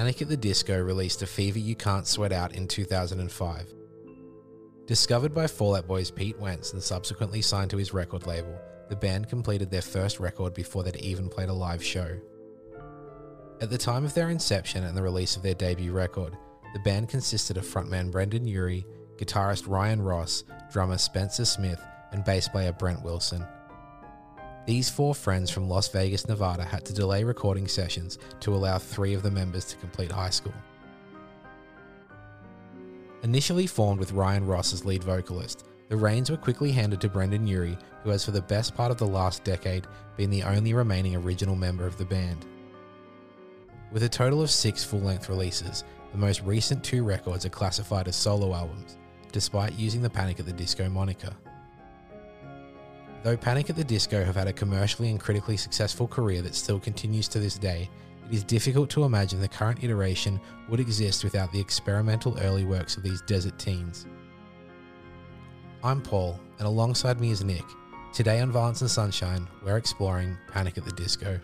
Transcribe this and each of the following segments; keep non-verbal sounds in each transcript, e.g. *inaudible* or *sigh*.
Panic at the Disco released A Fever You Can't Sweat Out in 2005. Discovered by Fall Out Boy's Pete Wentz and subsequently signed to his record label, the band completed their first record before they'd even played a live show. At the time of their inception and the release of their debut record, the band consisted of frontman Brendon Urie, guitarist Ryan Ross, drummer Spencer Smith, and bass player Brent Wilson. These four friends from Las Vegas, Nevada had to delay recording sessions to allow three of the members to complete high school. Initially formed with Ryan Ross as lead vocalist, the reins were quickly handed to Brendon Urie, who has for the best part of the last decade been the only remaining original member of the band. With a total of six full length releases, the most recent two records are classified as solo albums, despite using the Panic at the Disco moniker. Though Panic at the Disco have had a commercially and critically successful career that still continues to this day, it is difficult to imagine the current iteration would exist without the experimental early works of these desert teens. I'm Paul, and alongside me is Nick. Today on Violence and Sunshine, we're exploring Panic at the Disco.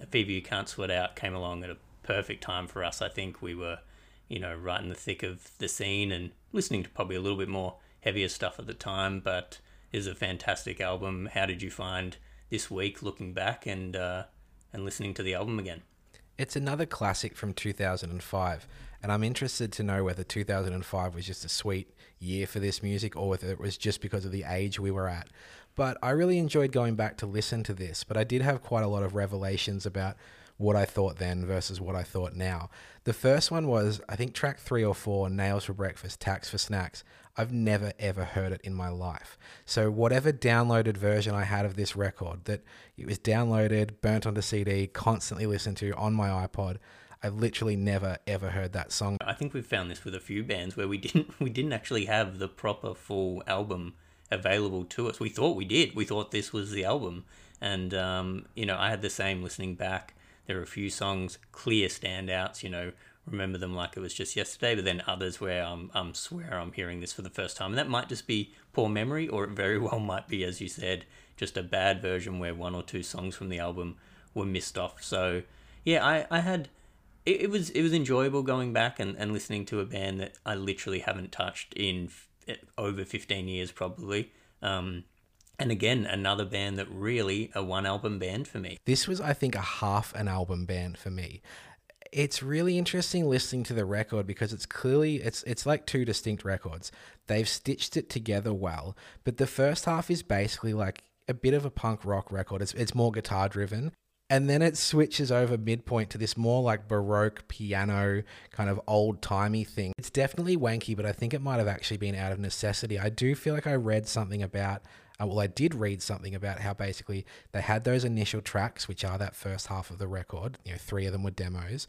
A Fever You Can't Sweat Out came along at a perfect time for us. I think we were, you know, right in the thick of the scene and listening to probably a little bit more heavier stuff at the time, but is a fantastic album. How did you find this week looking back and uh, and listening to the album again? It's another classic from 2005, and I'm interested to know whether 2005 was just a sweet year for this music or whether it was just because of the age we were at. But I really enjoyed going back to listen to this, but I did have quite a lot of revelations about what I thought then versus what I thought now. The first one was, I think, track three or four, Nails for Breakfast, Tacks for Snacks. I've never ever heard it in my life. So, whatever downloaded version I had of this record, that it was downloaded, burnt onto CD, constantly listened to on my iPod, I've literally never ever heard that song. I think we've found this with a few bands where we didn't *laughs* we didn't actually have the proper full album available to us. We thought we did. We thought this was the album, and um, you know I had the same listening back there are a few songs, clear standouts, you know, remember them like it was just yesterday, but then others where I'm, I'm swear I'm hearing this for the first time. And that might just be poor memory, or it very *laughs* well might be, as you said, just a bad version where one or two songs from the album were missed off. So, yeah, I, I had. It, it was it was enjoyable going back and, and listening to a band that I literally haven't touched in f- eh, over 15 years, probably. Um, and again, another band that really a one album band for me. This was, I think, a half an album band for me. It's really interesting listening to the record because it's clearly it's it's like two distinct records. They've stitched it together well, but the first half is basically like a bit of a punk rock record. It's it's more guitar driven. And then it switches over midpoint to this more like Baroque piano kind of old timey thing. It's definitely wanky, but I think it might have actually been out of necessity. I do feel like I read something about uh, well, I did read something about how basically they had those initial tracks, which are that first half of the record. You know, three of them were demos.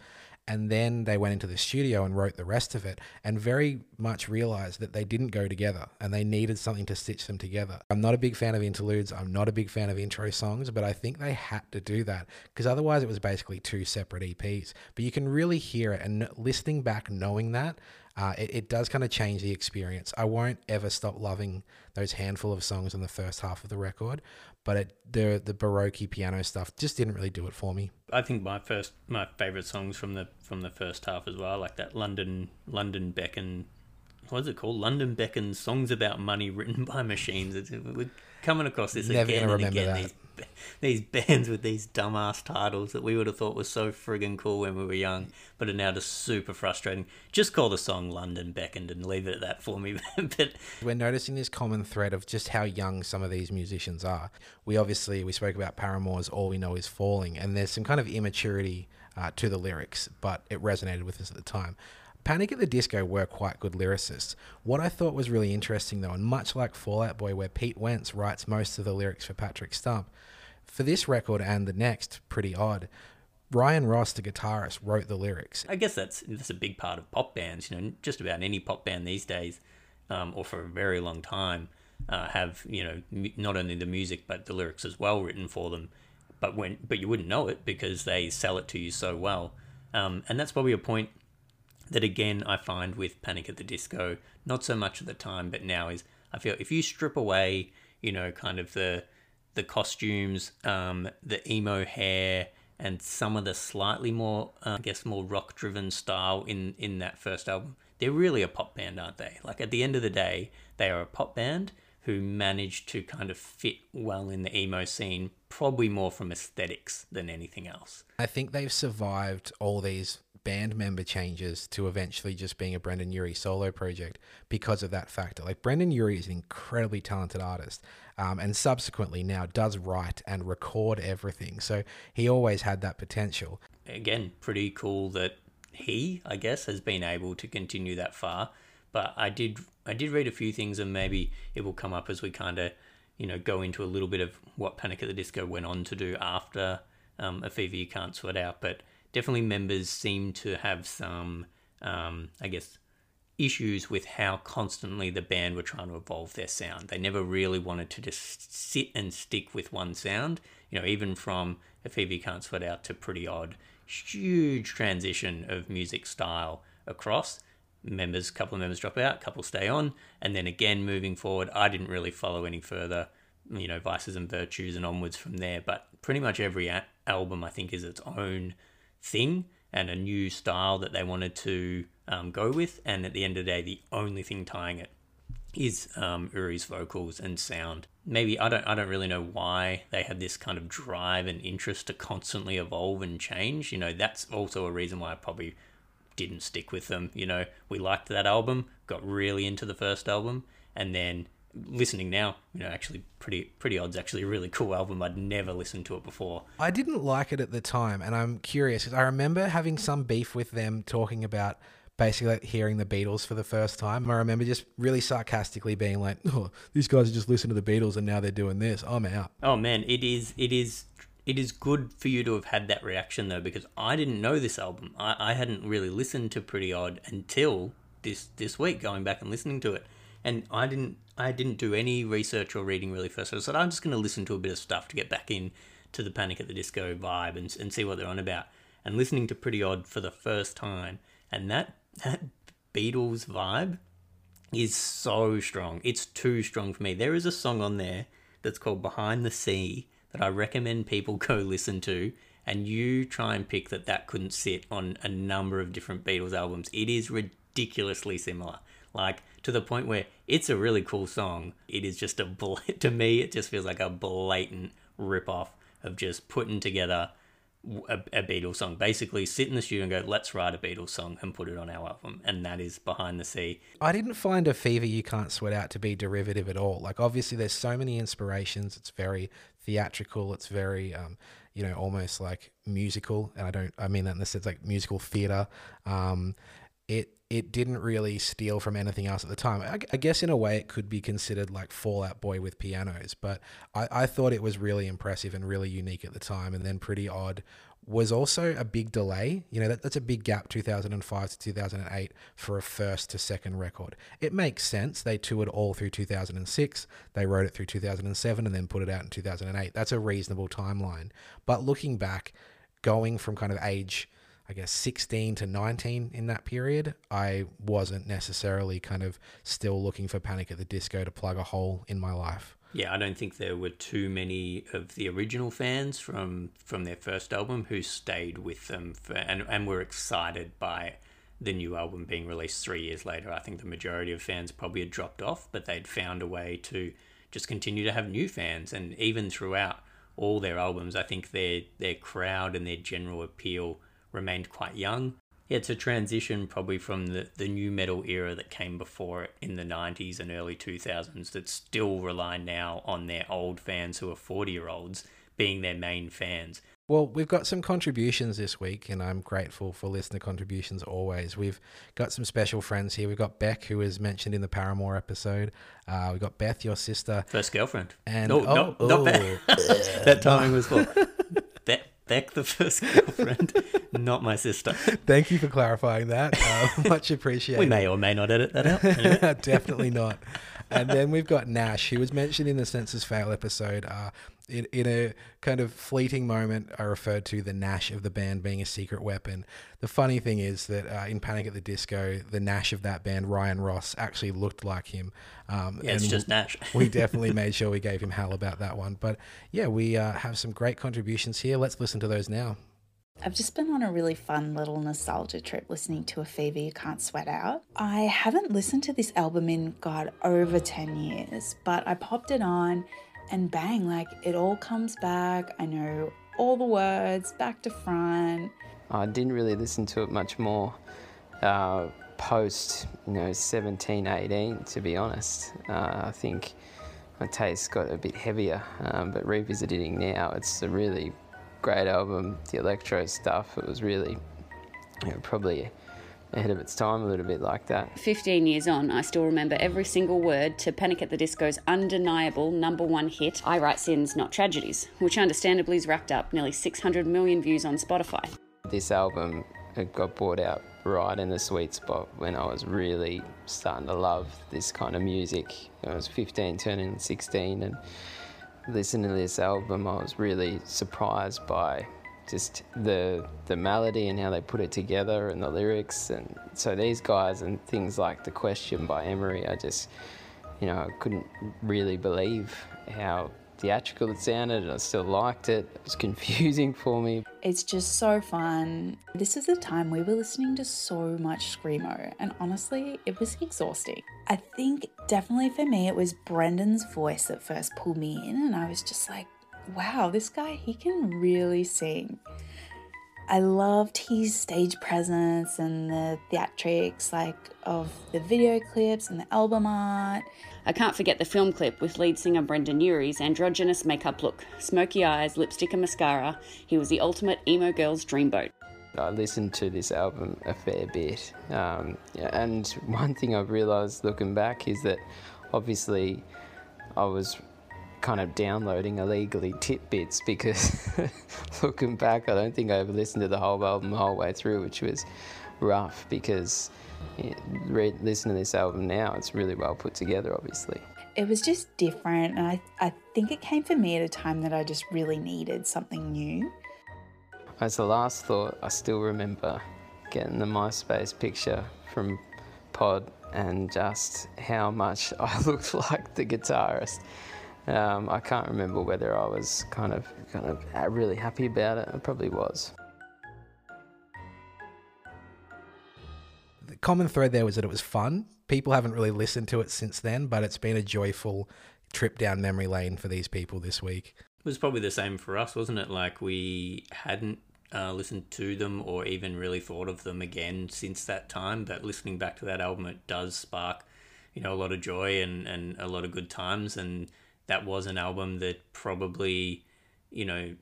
And then they went into the studio and wrote the rest of it, and very much realized that they didn't go together and they needed something to stitch them together. I'm not a big fan of interludes, I'm not a big fan of intro songs, but I think they had to do that because otherwise it was basically two separate EPs. But you can really hear it, and listening back, knowing that, uh, it, it does kind of change the experience. I won't ever stop loving those handful of songs in the first half of the record, but it, the the baroque piano stuff just didn't really do it for me. I think my first my favorite songs from the from the first half as well, like that London London Beckoned what is it called? London Beckoned songs about money written *laughs* by machines. We're coming across this Never again and again. That. These *laughs* these bands with these dumbass titles that we would have thought was so friggin' cool when we were young, but are now just super frustrating. Just call the song London Beckoned and leave it at that for me. *laughs* but we're noticing this common thread of just how young some of these musicians are. We obviously we spoke about Paramore's All We Know Is Falling, and there's some kind of immaturity uh, to the lyrics, but it resonated with us at the time. Panic at the Disco were quite good lyricists. What I thought was really interesting, though, and much like Fall Out Boy, where Pete Wentz writes most of the lyrics for Patrick Stump, for this record and the next, pretty odd. Ryan Ross, the guitarist, wrote the lyrics. I guess that's that's a big part of pop bands. You know, just about any pop band these days, um, or for a very long time, uh, have you know m- not only the music but the lyrics as well written for them. But when but you wouldn't know it because they sell it to you so well. Um, and that's probably a point that again I find with Panic at the Disco, not so much at the time, but now is I feel if you strip away, you know, kind of the the costumes, um, the emo hair, and some of the slightly more, uh, I guess, more rock driven style in in that first album. They're really a pop band, aren't they? Like at the end of the day, they are a pop band who managed to kind of fit well in the emo scene, probably more from aesthetics than anything else. I think they've survived all these band member changes to eventually just being a Brendon Urie solo project because of that factor. Like Brendon Urie is an incredibly talented artist, um, and subsequently now does write and record everything. So he always had that potential. Again, pretty cool that he, I guess, has been able to continue that far. But I did, I did read a few things, and maybe it will come up as we kind of, you know, go into a little bit of what Panic at the Disco went on to do after um, a fever you can't sweat out. But definitely members seem to have some, um, I guess, issues with how constantly the band were trying to evolve their sound. They never really wanted to just sit and stick with one sound. You know, even from A You Can't Sweat Out to Pretty Odd, huge transition of music style across. Members, couple of members drop out, couple stay on, and then again moving forward, I didn't really follow any further, you know, Vices and Virtues and onwards from there. But pretty much every a- album, I think, is its own thing and a new style that they wanted to um, go with. And at the end of the day, the only thing tying it is um, Urie's vocals and sound. Maybe I don't I don't really know why they have this kind of drive and interest to constantly evolve and change. You know, that's also a reason why I probably didn't stick with them. You know, we liked that album, got really into the first album, and then listening now, you know, actually pretty pretty odd's actually a really cool album. I'd never listened to it before. I didn't like it at the time, and I'm curious because I remember having some beef with them talking about basically like hearing the Beatles for the first time. I remember just really sarcastically being like, "Oh, these guys are just listening to the Beatles and now they're doing this. I'm out." Oh man, it is it is it is good for you to have had that reaction though because I didn't know this album. I, I hadn't really listened to Pretty Odd until this this week, going back and listening to it, and I didn't I didn't do any research or reading really first. I said I'm just going to listen to a bit of stuff to get back in to the Panic at the Disco vibe and and see what they're on about. And listening to Pretty Odd for the first time, and that that Beatles vibe is so strong. It's too strong for me. There is a song on there that's called Behind the Sea that I recommend people *laughs* go listen to. And you try and pick that that couldn't sit on a number of different Beatles albums. It is ridiculously similar. Like to the point where it's a really cool song. It is just a bl- *laughs* to me it just feels like a blatant rip off of just putting together a, a Beatles song. Basically, sit in the studio and go, let's write a Beatles song and put it on our album. And that is Behind the Sea. I didn't find a fever you can't sweat out to be derivative at all. Like obviously, there's so many inspirations. It's very theatrical. It's very, um, you know, almost like musical. And I don't, I mean that in the sense like musical theater. Um, it it didn't really steal from anything else at the time. I, I, guess in a way it could be considered like Fall Out Boy with pianos, but I, I thought it was really impressive and really unique at the time. And then Pretty Odd was also a big delay. You know, that, that's a big gap, 2005 to 2008, for a first to second record. It makes sense. They toured all through 2006, they wrote it through 2007, and then put it out in 2008. That's a reasonable timeline. But looking back, going from kind of age I guess 16 to 19 in that period, I wasn't necessarily kind of still looking for Panic at the Disco to plug a hole in my life. Yeah, I don't think there were too many of the original fans from from their first album who stayed with them for, and and were excited by the new album being released 3 years later. I think the majority of fans probably had dropped off, but they'd found a way to just continue to have new fans and even throughout all their albums, I think their their crowd and their general appeal remained quite young. Yeah, it's a transition probably from the, the nu metal era that came before it in the 90s and early 2000s that still rely now on their old fans who are 40 year olds being their main fans. Well, we've got some contributions this week, and I'm grateful for listener contributions always. We've got some special friends here. We've got Beck, who was mentioned in the Paramore episode. Uh, we've got Beth, your sister. First girlfriend. And, no, oh, no, oh. not Beth. *laughs* that timing was full. *laughs* Beck, the first *laughs* girlfriend, not my sister. Thank you for clarifying that. Uh, *laughs* much appreciated. We may or may not edit that out. *laughs* Anyway. Definitely not. and then we've got Nash, who was mentioned in the Senses Fail episode. Uh, in, in a kind of fleeting moment, I referred to the Nash of the band being a secret weapon. The funny thing is that uh, in Panic at the Disco, the Nash of that band, Ryan Ross, actually looked like him. Um, yeah, it's just Nash. *laughs* we definitely made sure we gave him hell about that one. But yeah, we uh, have some great contributions here. Let's listen to those now. I've just been on a really fun little nostalgia trip listening to A Fever You Can't Sweat Out. I haven't listened to this album in, God, over 10 years, but I popped it on and bang, like it all comes back. I know all the words back to front. I didn't really listen to it much more uh, post, you know, 17, 18, to be honest. Uh, I think my taste got a bit heavier, um, but revisiting now, it's a really great album. The electro stuff, it was really, you know, probably ahead of its time a little bit like that. 15 years on, I still remember every single word to Panic at the Disco's undeniable number one hit, I Write Sins, Not Tragedies, which understandably has racked up nearly 600 million views on Spotify. This album got brought out right in the sweet spot when I was really starting to love this kind of music. I was 15, turning 16, and listening to this album, I was really surprised by just the the melody and how they put it together and the lyrics. And so these guys and things like the question by Emery I just you know I couldn't really believe how theatrical it sounded and I still liked it. It was *laughs* confusing for me. It's just so fun. This is the time we were listening to so much screamo and honestly it was exhausting. I think definitely for me it was Brendon's voice that first pulled me in and I was just like wow, this guy, he can really sing. I loved his stage presence and the theatrics, like of the video clips and the album art. I can't forget the film clip with lead singer Brendon Urie's androgynous makeup look, smoky eyes, lipstick, and mascara. He was the ultimate emo girl's dreamboat. I listened to this album a fair bit, um, and one thing I've realised looking back is that obviously I was kind of downloading illegally tidbits because *laughs* looking back, I don't think I ever listened to the whole album the whole way through, which was rough because yeah, read, listen to this album now, it's really well put together, obviously. It was just different, and I, I think it came for me at a time that I just really needed something new. As a last thought, I still remember getting the MySpace picture from Pod and just how much *laughs* I looked like the guitarist. Um, I can't remember whether I was kind of kind of really happy about it. I probably was. The common thread there was that it was fun. People haven't really listened to it since then, but it's been a joyful trip down memory lane for these people this week. It was probably the same for us, wasn't it? Like we hadn't uh, listened to them or even really thought of them again since that time. But listening back to that album, it does spark, you know, a lot of joy and, and a lot of good times. And that was an album that probably, you know,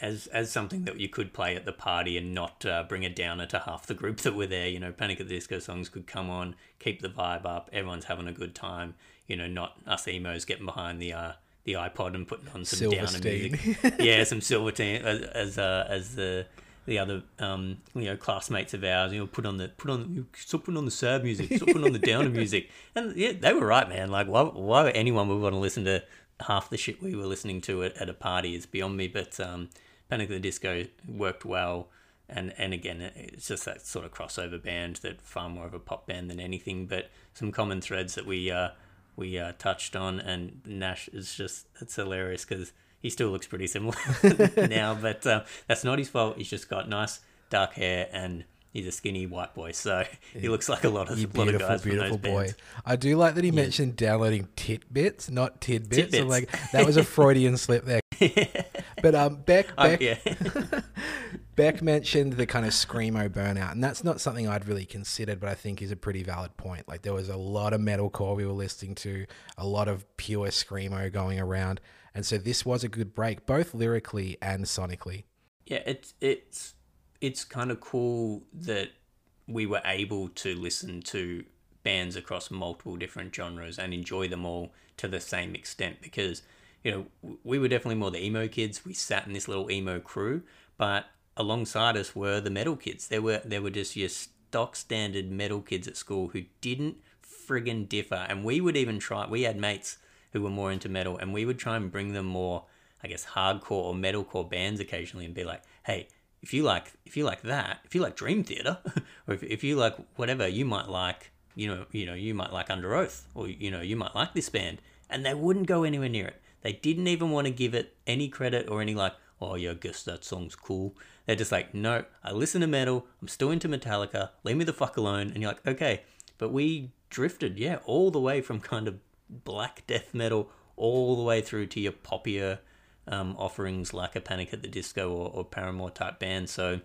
as as something that you could play at the party and not uh, bring it down to half the group *laughs* that were there. You know, Panic at the Disco songs could come on, keep the vibe up, everyone's having a good time. You know, not us emos getting behind the uh, the iPod and putting on some downer music. *laughs* yeah, some Silverstein as as, uh, as the the other um, you know classmates of ours, you know, put on the put on stop putting on the sad music, stop putting on the downer *laughs* music, and yeah, they were right, man. Like, why why anyone would want to listen to half the shit we were listening to at, at a party is beyond me. But um, Panic at the Disco worked well, and and again, it's just that sort of crossover band that far more of a pop band than anything. But some common threads that we uh, we uh, touched on, and Nash is just it's hilarious because he still looks pretty similar *laughs* *laughs* now, but uh, that's not his fault. He's just got nice dark hair and he's a skinny white boy, so he looks like a lot of, a lot of guys beautiful boy. Bands. I do like that he yeah. mentioned downloading titbits, not tidbits. tidbits. So like that was a *laughs* Freudian slip there. But um, Beck, oh, Beck, yeah. Beck mentioned the kind of screamo burnout, and that's not something I'd really considered, but I think is a pretty valid point. Like there was a lot of metalcore we were listening to, a lot of pure screamo going around, and so this was a good break, both lyrically and sonically. Yeah, it's it's it's kind of cool that we were able to listen to bands across multiple different genres and enjoy them all to the same extent because you know we were definitely more the emo kids we sat in this little emo crew but alongside us were the metal kids there were there were just your stock standard metal kids at school who didn't friggin' differ. And we would even try. We had mates who were more into metal, and we would try and bring them more, I guess, hardcore or metalcore bands occasionally, and be like, hey. If you like, if you like that, if you like Dream Theater, *laughs* or if, if you like whatever, you might like, you know, you know, you might like Under Oath, or you know, you might like this band, and they wouldn't go anywhere near it. They didn't even want to give it any credit or any like, oh yeah, I guess that song's cool. They're just like, no, I listen to metal. I'm still into Metallica. Leave me the fuck alone. And you're like, okay, but we drifted, yeah, all the way from kind of black death metal all the way through to your poppier um, offerings like a Panic at the Disco or, or Paramore type band. So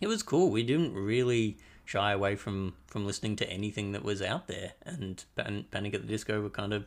it was cool. We didn't really shy away from from listening to anything that was out there, and Pan- Panic at the Disco were kind of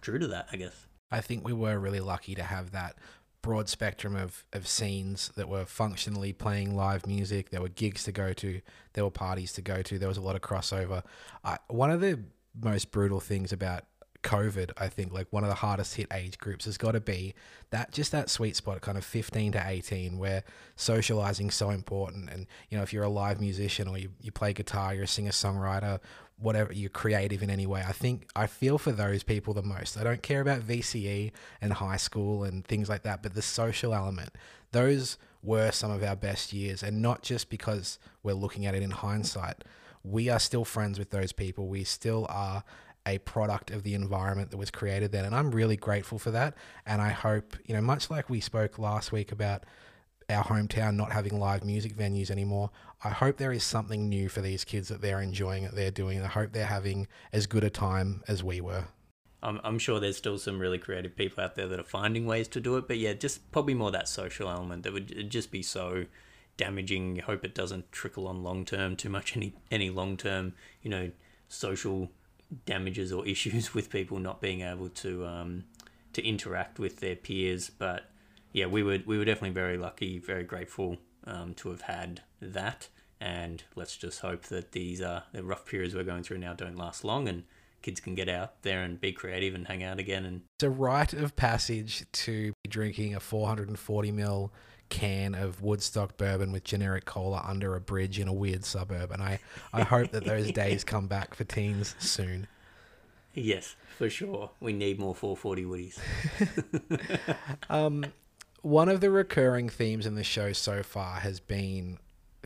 true to that, I guess. I think we were really lucky to have that broad spectrum of, of scenes that were functionally playing live music. There were gigs to go to, there were parties to go to, there was a lot of crossover. I, one of the most brutal things about COVID, I think, like one of the hardest hit age groups has got to be that just that sweet spot, kind of 15 to 18, where socializing so important. And, you know, if you're a live musician or you, you play guitar, you're a singer songwriter, whatever, you're creative in any way, I think I feel for those people the most. I don't care about VCE and high school and things like that, but the social element, those were some of our best years. And not just because we're looking at it in hindsight. We are still friends with those people. We still are a product of the environment that was created then. And I'm really grateful for that. And I hope, you know, much like we spoke last week about our hometown not having live music venues anymore, I hope there is something new for these kids that they're enjoying that they're doing. I hope they're having as good a time as we were. I'm, I'm sure there's still some really creative people out there that are finding ways to do it, but yeah, just probably more that social element that would just be so damaging. Hope it doesn't trickle on long term too much. Any any long term, you know, social damages or *laughs* issues with people not being able to um, to interact with their peers. But yeah, we were we were definitely very lucky, very grateful um, to have had that. And let's just hope that these uh, the rough periods we're going through now don't last long, and kids can get out there and be creative and hang out again. And it's a rite of passage to be drinking a 440 ml can of Woodstock bourbon with generic cola under a bridge in a weird suburb. And I, I hope that those *laughs* days come back for teens soon. Yes, for sure. We need more 440 Woodies. *laughs* um, one of the recurring themes in the show so far has been,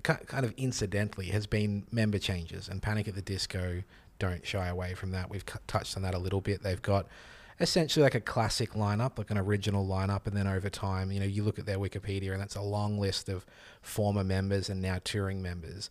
kind of incidentally, has been member changes. And Panic at the Disco don't shy away from that. We've touched on that a little bit. They've got essentially like a classic lineup, like an original lineup, and then over time, you know, you look at their Wikipedia, and that's a long list of former members and now touring members.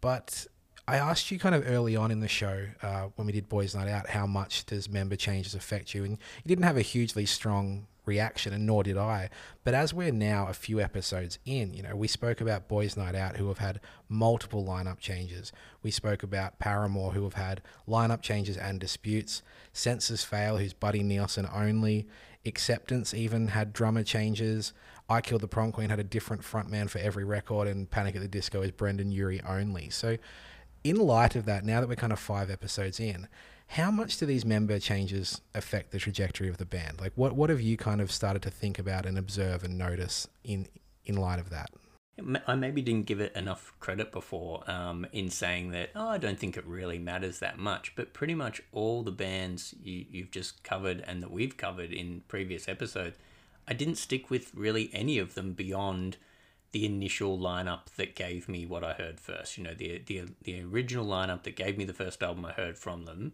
But I asked you kind of early on in the show uh, when we did Boys Night Out, how much does member changes affect you? And you didn't have a hugely strong reaction, and nor did I. But as we're now a few episodes in, you know, we spoke about Boys Night Out who have had multiple lineup changes. We spoke about Paramore who have had lineup changes and disputes. Senses Fail, who's Buddy Nielsen only. Acceptance even had drummer changes. I Killed the Prom Queen had a different frontman for every record, and Panic at the Disco is Brendon Urie only. So, in light of that, now that we're kind of five episodes in, how much do these member changes affect the trajectory of the band? Like, what what have you kind of started to think about and observe and notice in in light of that? I maybe didn't give it enough credit before um, in saying that, oh, I don't think it really matters that much. But pretty much all the bands you, you've just covered and that we've covered in previous episodes, I didn't stick with really any of them beyond the initial lineup that gave me what I heard first. You know, the, the, the original lineup that gave me the first album I heard from them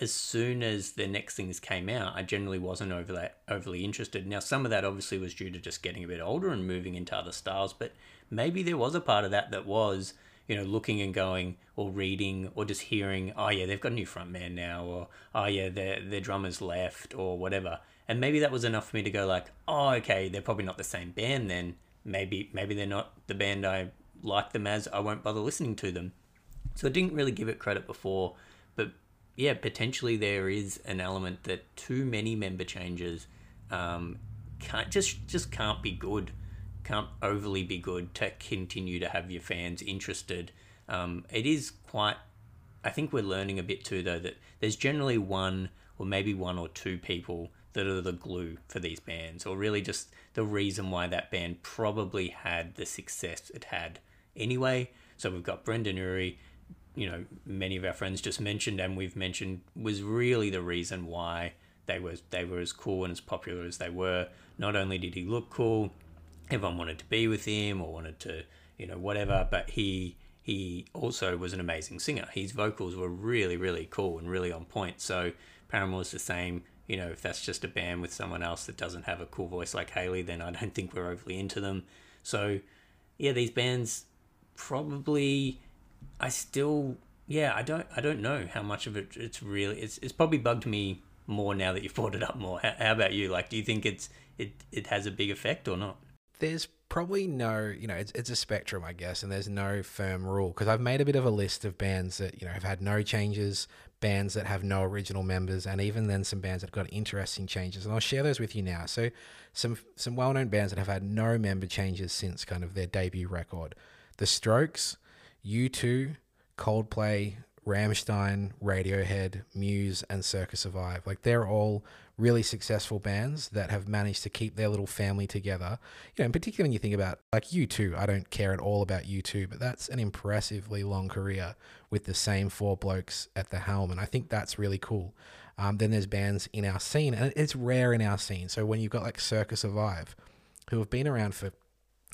as soon as the next things came out, I generally wasn't overly overly interested. Now, some of that obviously was due to just getting a bit older and moving into other styles, but maybe there was a part of that that was, you know, looking and going or reading or just hearing, oh yeah, they've got a new front man now, or oh yeah, their their drummer's left, or whatever. And maybe that was enough for me to go like, oh okay, they're probably not the same band then. Maybe maybe they're not the band I like them as. I won't bother listening to them. So I didn't really give it credit before, yeah, potentially there is an element that too many member changes um, can't just just can't be good, can't overly be good to continue to have your fans interested. Um, it is quite. I think we're learning a bit too, though, that there's generally one or maybe one or two people that are the glue for these bands, or really just the reason why that band probably had the success it had anyway. So we've got Brendon Urie you know many of our friends just mentioned and we've mentioned was really the reason why they were they were as cool and as popular as they were. Not only did he look cool, everyone wanted to be with him or wanted to you know whatever, but he he also was an amazing singer. His vocals were really really cool and really on point. So Paramore's the same. You know, if that's just a band with someone else that doesn't have a cool voice like Hayley, then I don't think we're overly into them. So, yeah, these bands probably I still yeah, I don't I don't know how much of it it's really it's it's probably bugged me more now that you've brought it up more. How, how about you? Like do you think it's it it has a big effect or not? There's probably no, you know, it's, it's a spectrum, I guess, and there's no firm rule because I've made a bit of a list of bands that, you know, have had no changes, bands that have no original members, and even then some bands that got interesting changes. And I'll share those with you now. So, some some well known bands that have had no member changes since kind of their debut record The Strokes, U2, Coldplay, Rammstein, Radiohead, Muse, and Circa Survive. Like they're all really successful bands that have managed to keep their little family together. You know, in particular when you think about like U2, I don't care at all about U2, but that's an impressively long career with the same four blokes at the helm, and I think that's really cool. Um, then there's bands in our scene, and it's rare in our scene. So when you've got like Circa Survive, who have been around for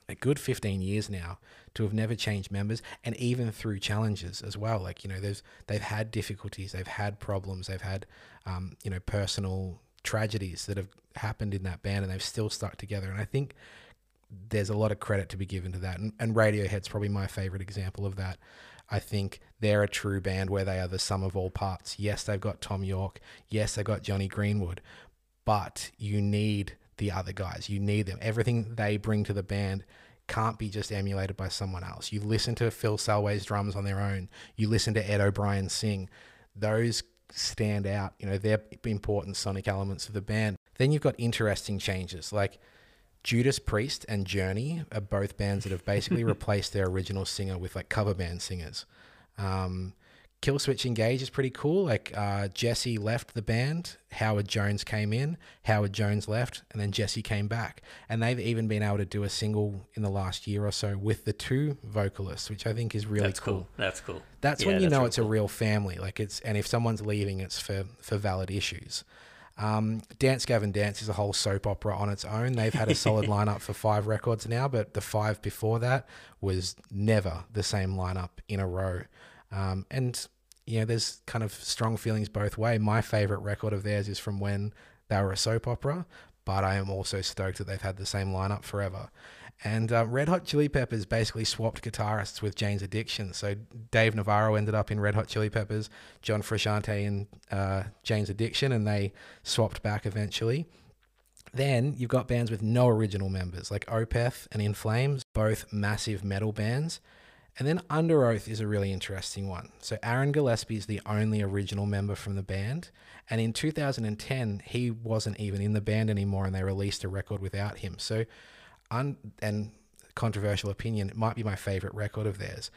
a good 15 years now to have never changed members and even through challenges as well like you know there's they've had difficulties they've had problems they've had um, you know personal tragedies that have happened in that band and they've still stuck together and i think there's a lot of credit to be given to that and, and radiohead's probably my favorite example of that I think they're a true band where they are the sum of all parts. Yes, they've got Thom Yorke. Yes, they've got Jonny Greenwood. But you need the other guys. You need them. Everything they bring to the band can't be just emulated by someone else. You listen to Phil Selway's drums on their own. You listen to Ed O'Brien sing. Those stand out. You know, they're important sonic elements of the band. Then you've got interesting changes like Judas Priest and Journey are both bands that have basically *laughs* replaced their original singer with like cover band singers. Um, Killswitch Engage is pretty cool. Like uh, Jesse left the band, Howard Jones came in, Howard Jones left, and then Jesse came back. And they've even been able to do a single in the last year or so with the two vocalists, which I think is really That's cool. cool. That's cool. That's Yeah, when you that's know real it's cool. a real family. Like it's and if someone's leaving, it's for for valid issues. Um, Dance Gavin Dance is a whole soap opera on its own. They've had a solid *laughs* lineup for five records now, but the five before that was never the same lineup in a row. Um, and you know, there's kind of strong feelings both way. My favorite record of theirs is from when they were a soap opera, but I am also stoked that they've had the same lineup forever. And uh, Red Hot Chili Peppers basically swapped guitarists with Jane's Addiction. So Dave Navarro ended up in Red Hot Chili Peppers, John Frusciante in uh, Jane's Addiction, and they swapped back eventually. Then you've got bands with no original members, like Opeth and In Flames, both massive metal bands. And then Under Oath is a really interesting one. So Aaron Gillespie is the only original member from the band. And in 2010, he wasn't even in the band anymore, and they released a record without him. So, un- and controversial opinion, it might be my favorite record of theirs.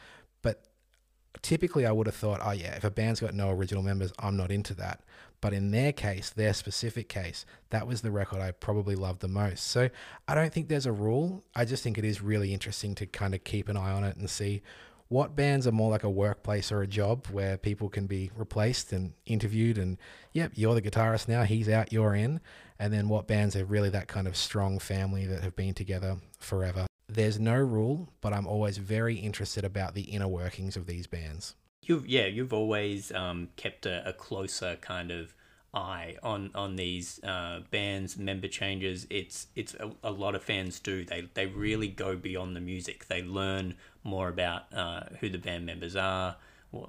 Typically I would have thought, oh yeah, if a band's got no original members, I'm not into that. But in their case, their specific case, that was the record I probably loved the most. So I don't think there's a rule. I just think it is really interesting to kind of keep an eye on it and see what bands are more like a workplace or a job where people can be replaced and interviewed and yep, you're the guitarist now, he's out, you're in. And then what bands are really that kind of strong family that have been together forever. There's no rule, but I'm always very interested about the inner workings of these bands. You've yeah, you've always um, kept a, a closer kind of eye on on these uh, bands member changes. It's it's a, a lot of fans do. They they really go beyond the music. They learn more about uh, who the band members are.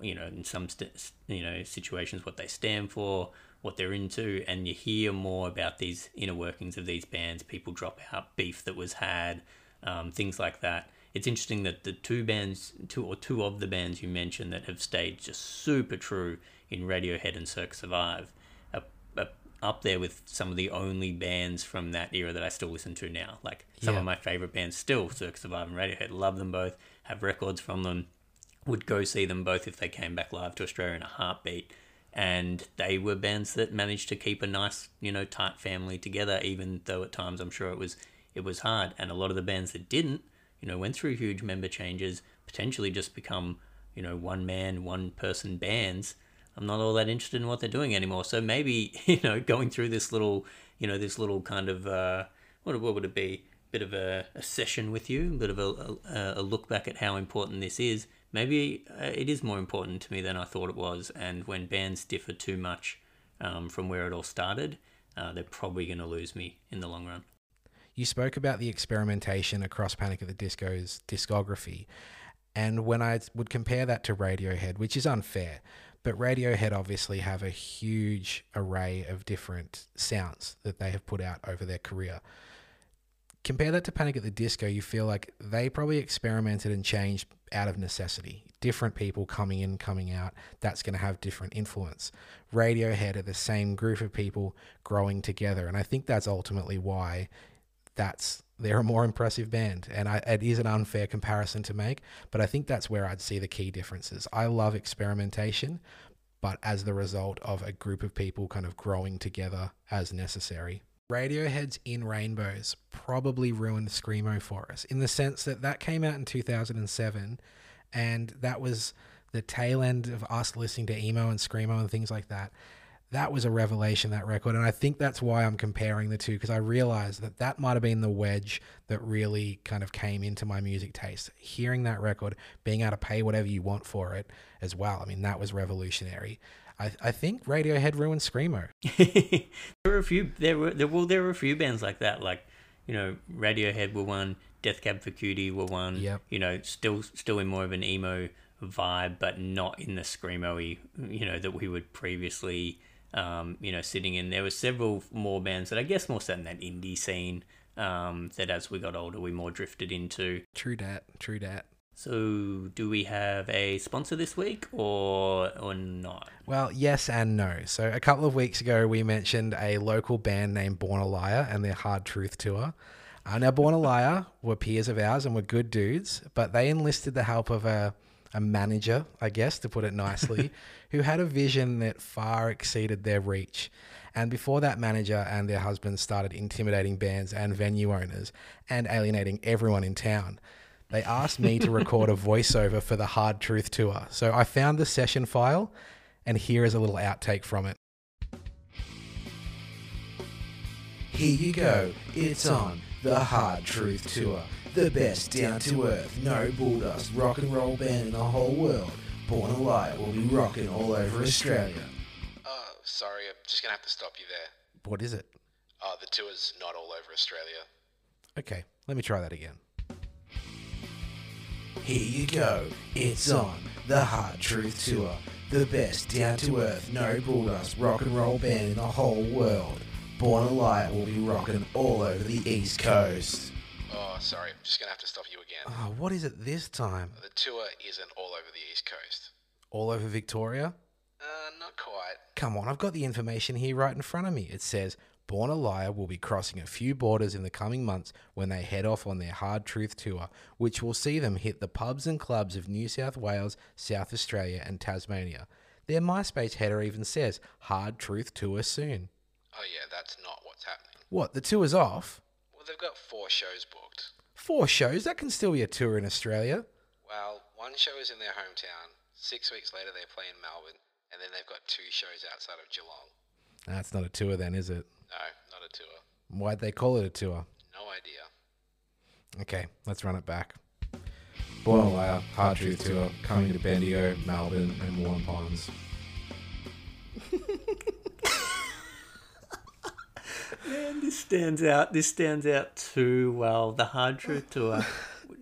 You know, in some st- you know situations, what they stand for, what they're into, and you hear more about these inner workings of these bands. People drop out, beef that was had, um, things like that it's interesting that the two bands, two or two of the bands you mentioned that have stayed just super true in Radiohead and Circa Survive, are, are up there with some of the only bands from that era that I still listen to now. Like some Yeah. of my favorite bands still, Circa Survive and Radiohead. Love them both. Have records from them. Would go see them both if they came back live to Australia in a heartbeat. And they were bands that managed to keep a nice, you know, tight family together, even though at times I'm sure it was it was hard. And a lot of the bands that didn't, you know, went through huge member changes, potentially just become, you know one man one person bands. I'm not all that interested in what they're doing anymore. So maybe *laughs* you know going through this little you know this little kind of uh what, what would it be? Bit of a, a session with you a bit of a, a, a look back at how important this is. Maybe uh, it is more important to me than i thought it was. And when bands differ too much um, from where it all started uh, they're probably going to lose me in the long run You spoke about the experimentation across Panic at the Disco's discography. And when I would compare that to Radiohead, which is unfair, but Radiohead obviously have a huge array of different sounds that they have put out over their career. Compare that to Panic at the Disco, you feel like they probably experimented and changed out of necessity. Different people coming in, coming out, that's going to have different influence. Radiohead are the same group of people growing together. And I think that's ultimately why that's they're a more impressive band and I, it is an unfair comparison to make but i think that's where i'd see the key differences. I love experimentation but as the result of a group of people kind of growing together as necessary. Radiohead's in rainbows probably ruined screamo for us in the sense that that came out in 2007 and that was the tail end of us listening to emo and screamo and things like that that was a revelation that record. And i think that's why i'm comparing the two because i realized that that might have been the wedge that really kind of came into my music taste. Hearing that record being able to pay whatever you want for it as well. I mean that was revolutionary. I, I think radiohead ruined screamo. *laughs* There were a few there were there well there were a few bands like that like you know radiohead were one death cab for cutie were one Yep. you know still still in more of an emo vibe but not in the screamo you know that we would previously um, you know sitting in. There were several more bands that i guess more so in that indie scene um, that as we got older we more drifted into. True dat true dat. So do we have a sponsor this week or or not? Well, yes and no. So a couple of weeks ago, we mentioned a local band named Born a Liar and their Hard Truth tour. Uh, now, Born a Liar *laughs* were peers of ours and were good dudes, but they enlisted the help of a, a manager, I guess, to put it nicely, *laughs* who had a vision that far exceeded their reach. And before that manager and their husband started intimidating bands and venue owners and alienating everyone in town, they asked me to record a *laughs* voiceover for the Hard Truth tour. So I found the session file, and here is a little outtake from it. Here you go. It's on the Hard Truth Tour. The best down to earth, no bulldust rock and roll band in the whole world. Born Alive will be rocking all over Australia. Oh, sorry, I'm just gonna have to stop you there. What is it? Uh, the tour's not all over Australia. Okay, let me try that again. Here you go. It's on the Hard Truth Tour. The best down to earth, no bulldust rock and roll band in the whole world. Born Alive will be rocking all over the East Coast. Oh, sorry, I'm just gonna have to stop you again. Oh, what is it this time? The tour isn't all over the East Coast. All over Victoria? Uh, not quite. Come on, I've got the information here right in front of me. It says Born a Liar will be crossing a few borders in the coming months when they head off on their Hard Truth tour, which will see them hit the pubs and clubs of New South Wales, South Australia, and Tasmania. Their MySpace header even says Hard Truth tour soon. Oh yeah, that's not what's happening. What, the tour's off? They've got four shows booked. Four shows? That can still be a tour in Australia. Well, one show is in their hometown. Six weeks later, they play in Melbourne, and then they've got two shows outside of Geelong. That's not a tour then, is it? No, not a tour. Why'd they call it a tour? No idea. Okay, let's run it back. A Liar, Hard Truth Tour, coming to Bendigo, Melbourne, and Waurn Ponds. *laughs* Man, this stands out. This stands out too well. The Hard Truth Tour.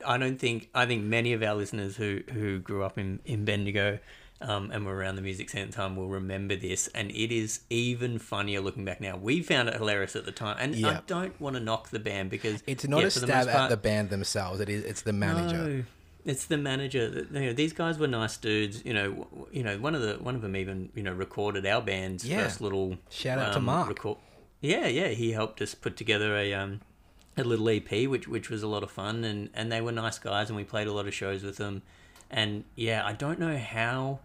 I don't think. I think many of our listeners who who grew up in in Bendigo. Um, and were around the music scene at the time will remember this, and it is even funnier looking back now. We found it hilarious at the time, and I don't want to knock the band because It's not yeah, a for the stab at the band themselves. It is. It's the manager. no, it's the manager. You know, these guys were nice dudes. You know, you know, one of the one of them even you know recorded our band's Yeah. first little Shout out to um, Mark. record- Yeah, yeah, he helped us put together a um a little EP, which which was a lot of fun, and and they were nice guys, and we played a lot of shows with them, and yeah, I don't know how.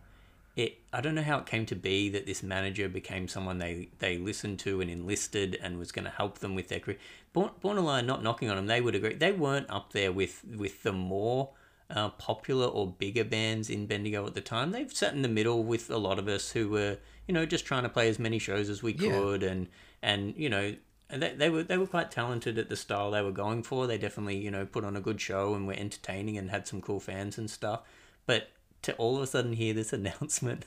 It, I don't know how it came to be that this manager became someone they, they listened to and enlisted and was going to help them with their career. Born, Born Alive, not knocking on them, they would agree. They weren't up there with, with the more uh, popular or bigger bands in Bendigo at the time. They've sat in the middle with a lot of us who were, you know, just trying to play as many shows as we Yeah. could, and and you know, they, they were they were quite talented at the style they were going for. They definitely, you know, put on a good show and were entertaining and had some cool fans and stuff. But to all of a sudden hear this *laughs* announcement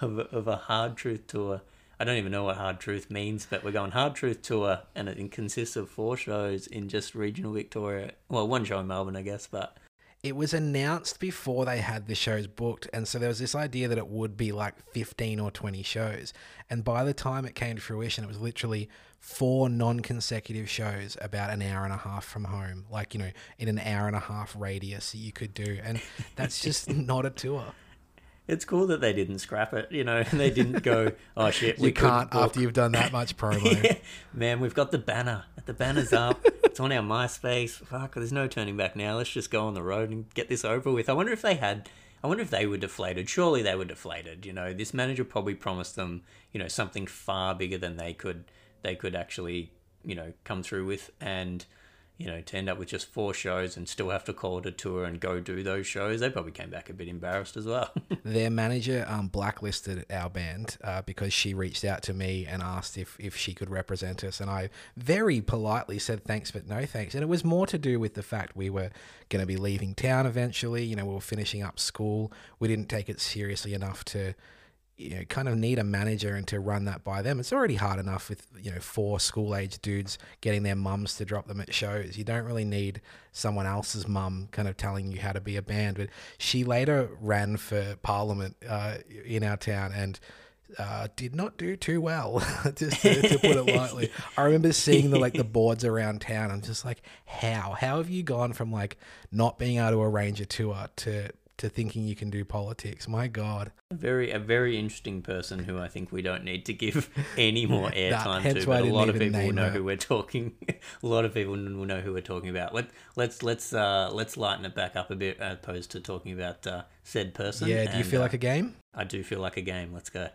of of a hard truth tour. I don't even know what hard truth means, but we're going hard truth tour, and it consists of four shows in just regional Victoria. Well, one show in Melbourne, I guess, but It was announced before they had the shows booked, and so there was this idea that it would be like 15 or 20 shows. And by the time it came to fruition, it was literally four non consecutive shows about an hour and a half from home, like, you know, in an hour and a half radius that you could do. And that's just *laughs* not a tour. it's cool that they didn't scrap it. You know, they didn't go, *laughs* oh shit, we You can't after you've done that much *laughs* promo. Yeah, man, we've got the banner. The banner's up. It's on our MySpace. Fuck, there's no turning back now. Let's just go on the road and get this over with. I wonder if they had. I wonder if they were deflated. Surely they were deflated. You know, this manager probably promised them, you know, something far bigger than they could. They could actually, you know, come through with, and you know, to end up with just four shows and still have to call it a tour and go do those shows. They probably came back a bit embarrassed as well. *laughs* Their manager um, blacklisted our band uh, because she reached out to me and asked if, if she could represent us. And I very politely said thanks, but no thanks. And it was more to do with the fact we were going to be leaving town eventually. You know, we were finishing up school. We didn't take it seriously enough to, you know, kind of need a manager and to run that by them. It's already hard enough with, you know, four school age dudes getting their mums to drop them at shows. You don't really need someone else's mum kind of telling you how to be a band. But she later ran for parliament uh, in our town and uh, did not do too well, *laughs* just to, to put it lightly. I remember seeing the like the *laughs* boards around town. I'm just like, how? How have you gone from like not being able to arrange a tour to to thinking you can do politics? My God. very a very interesting person who I think we don't need to give *laughs* any more airtime hence to. But a lot of people will know her. who we're talking. *laughs* a lot of people will know who we're talking about. Let let's let's uh, let's lighten it back up a bit as opposed to talking about uh, said person. Yeah. Do you feel uh, like a game? I do feel like a game. Let's go.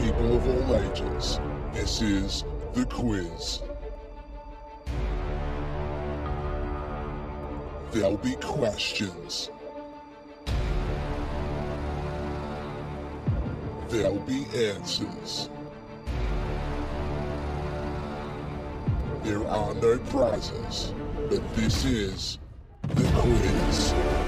People of all ages, this is the quiz. There'll be questions. There'll be answers. There are no prizes, but this is the quiz.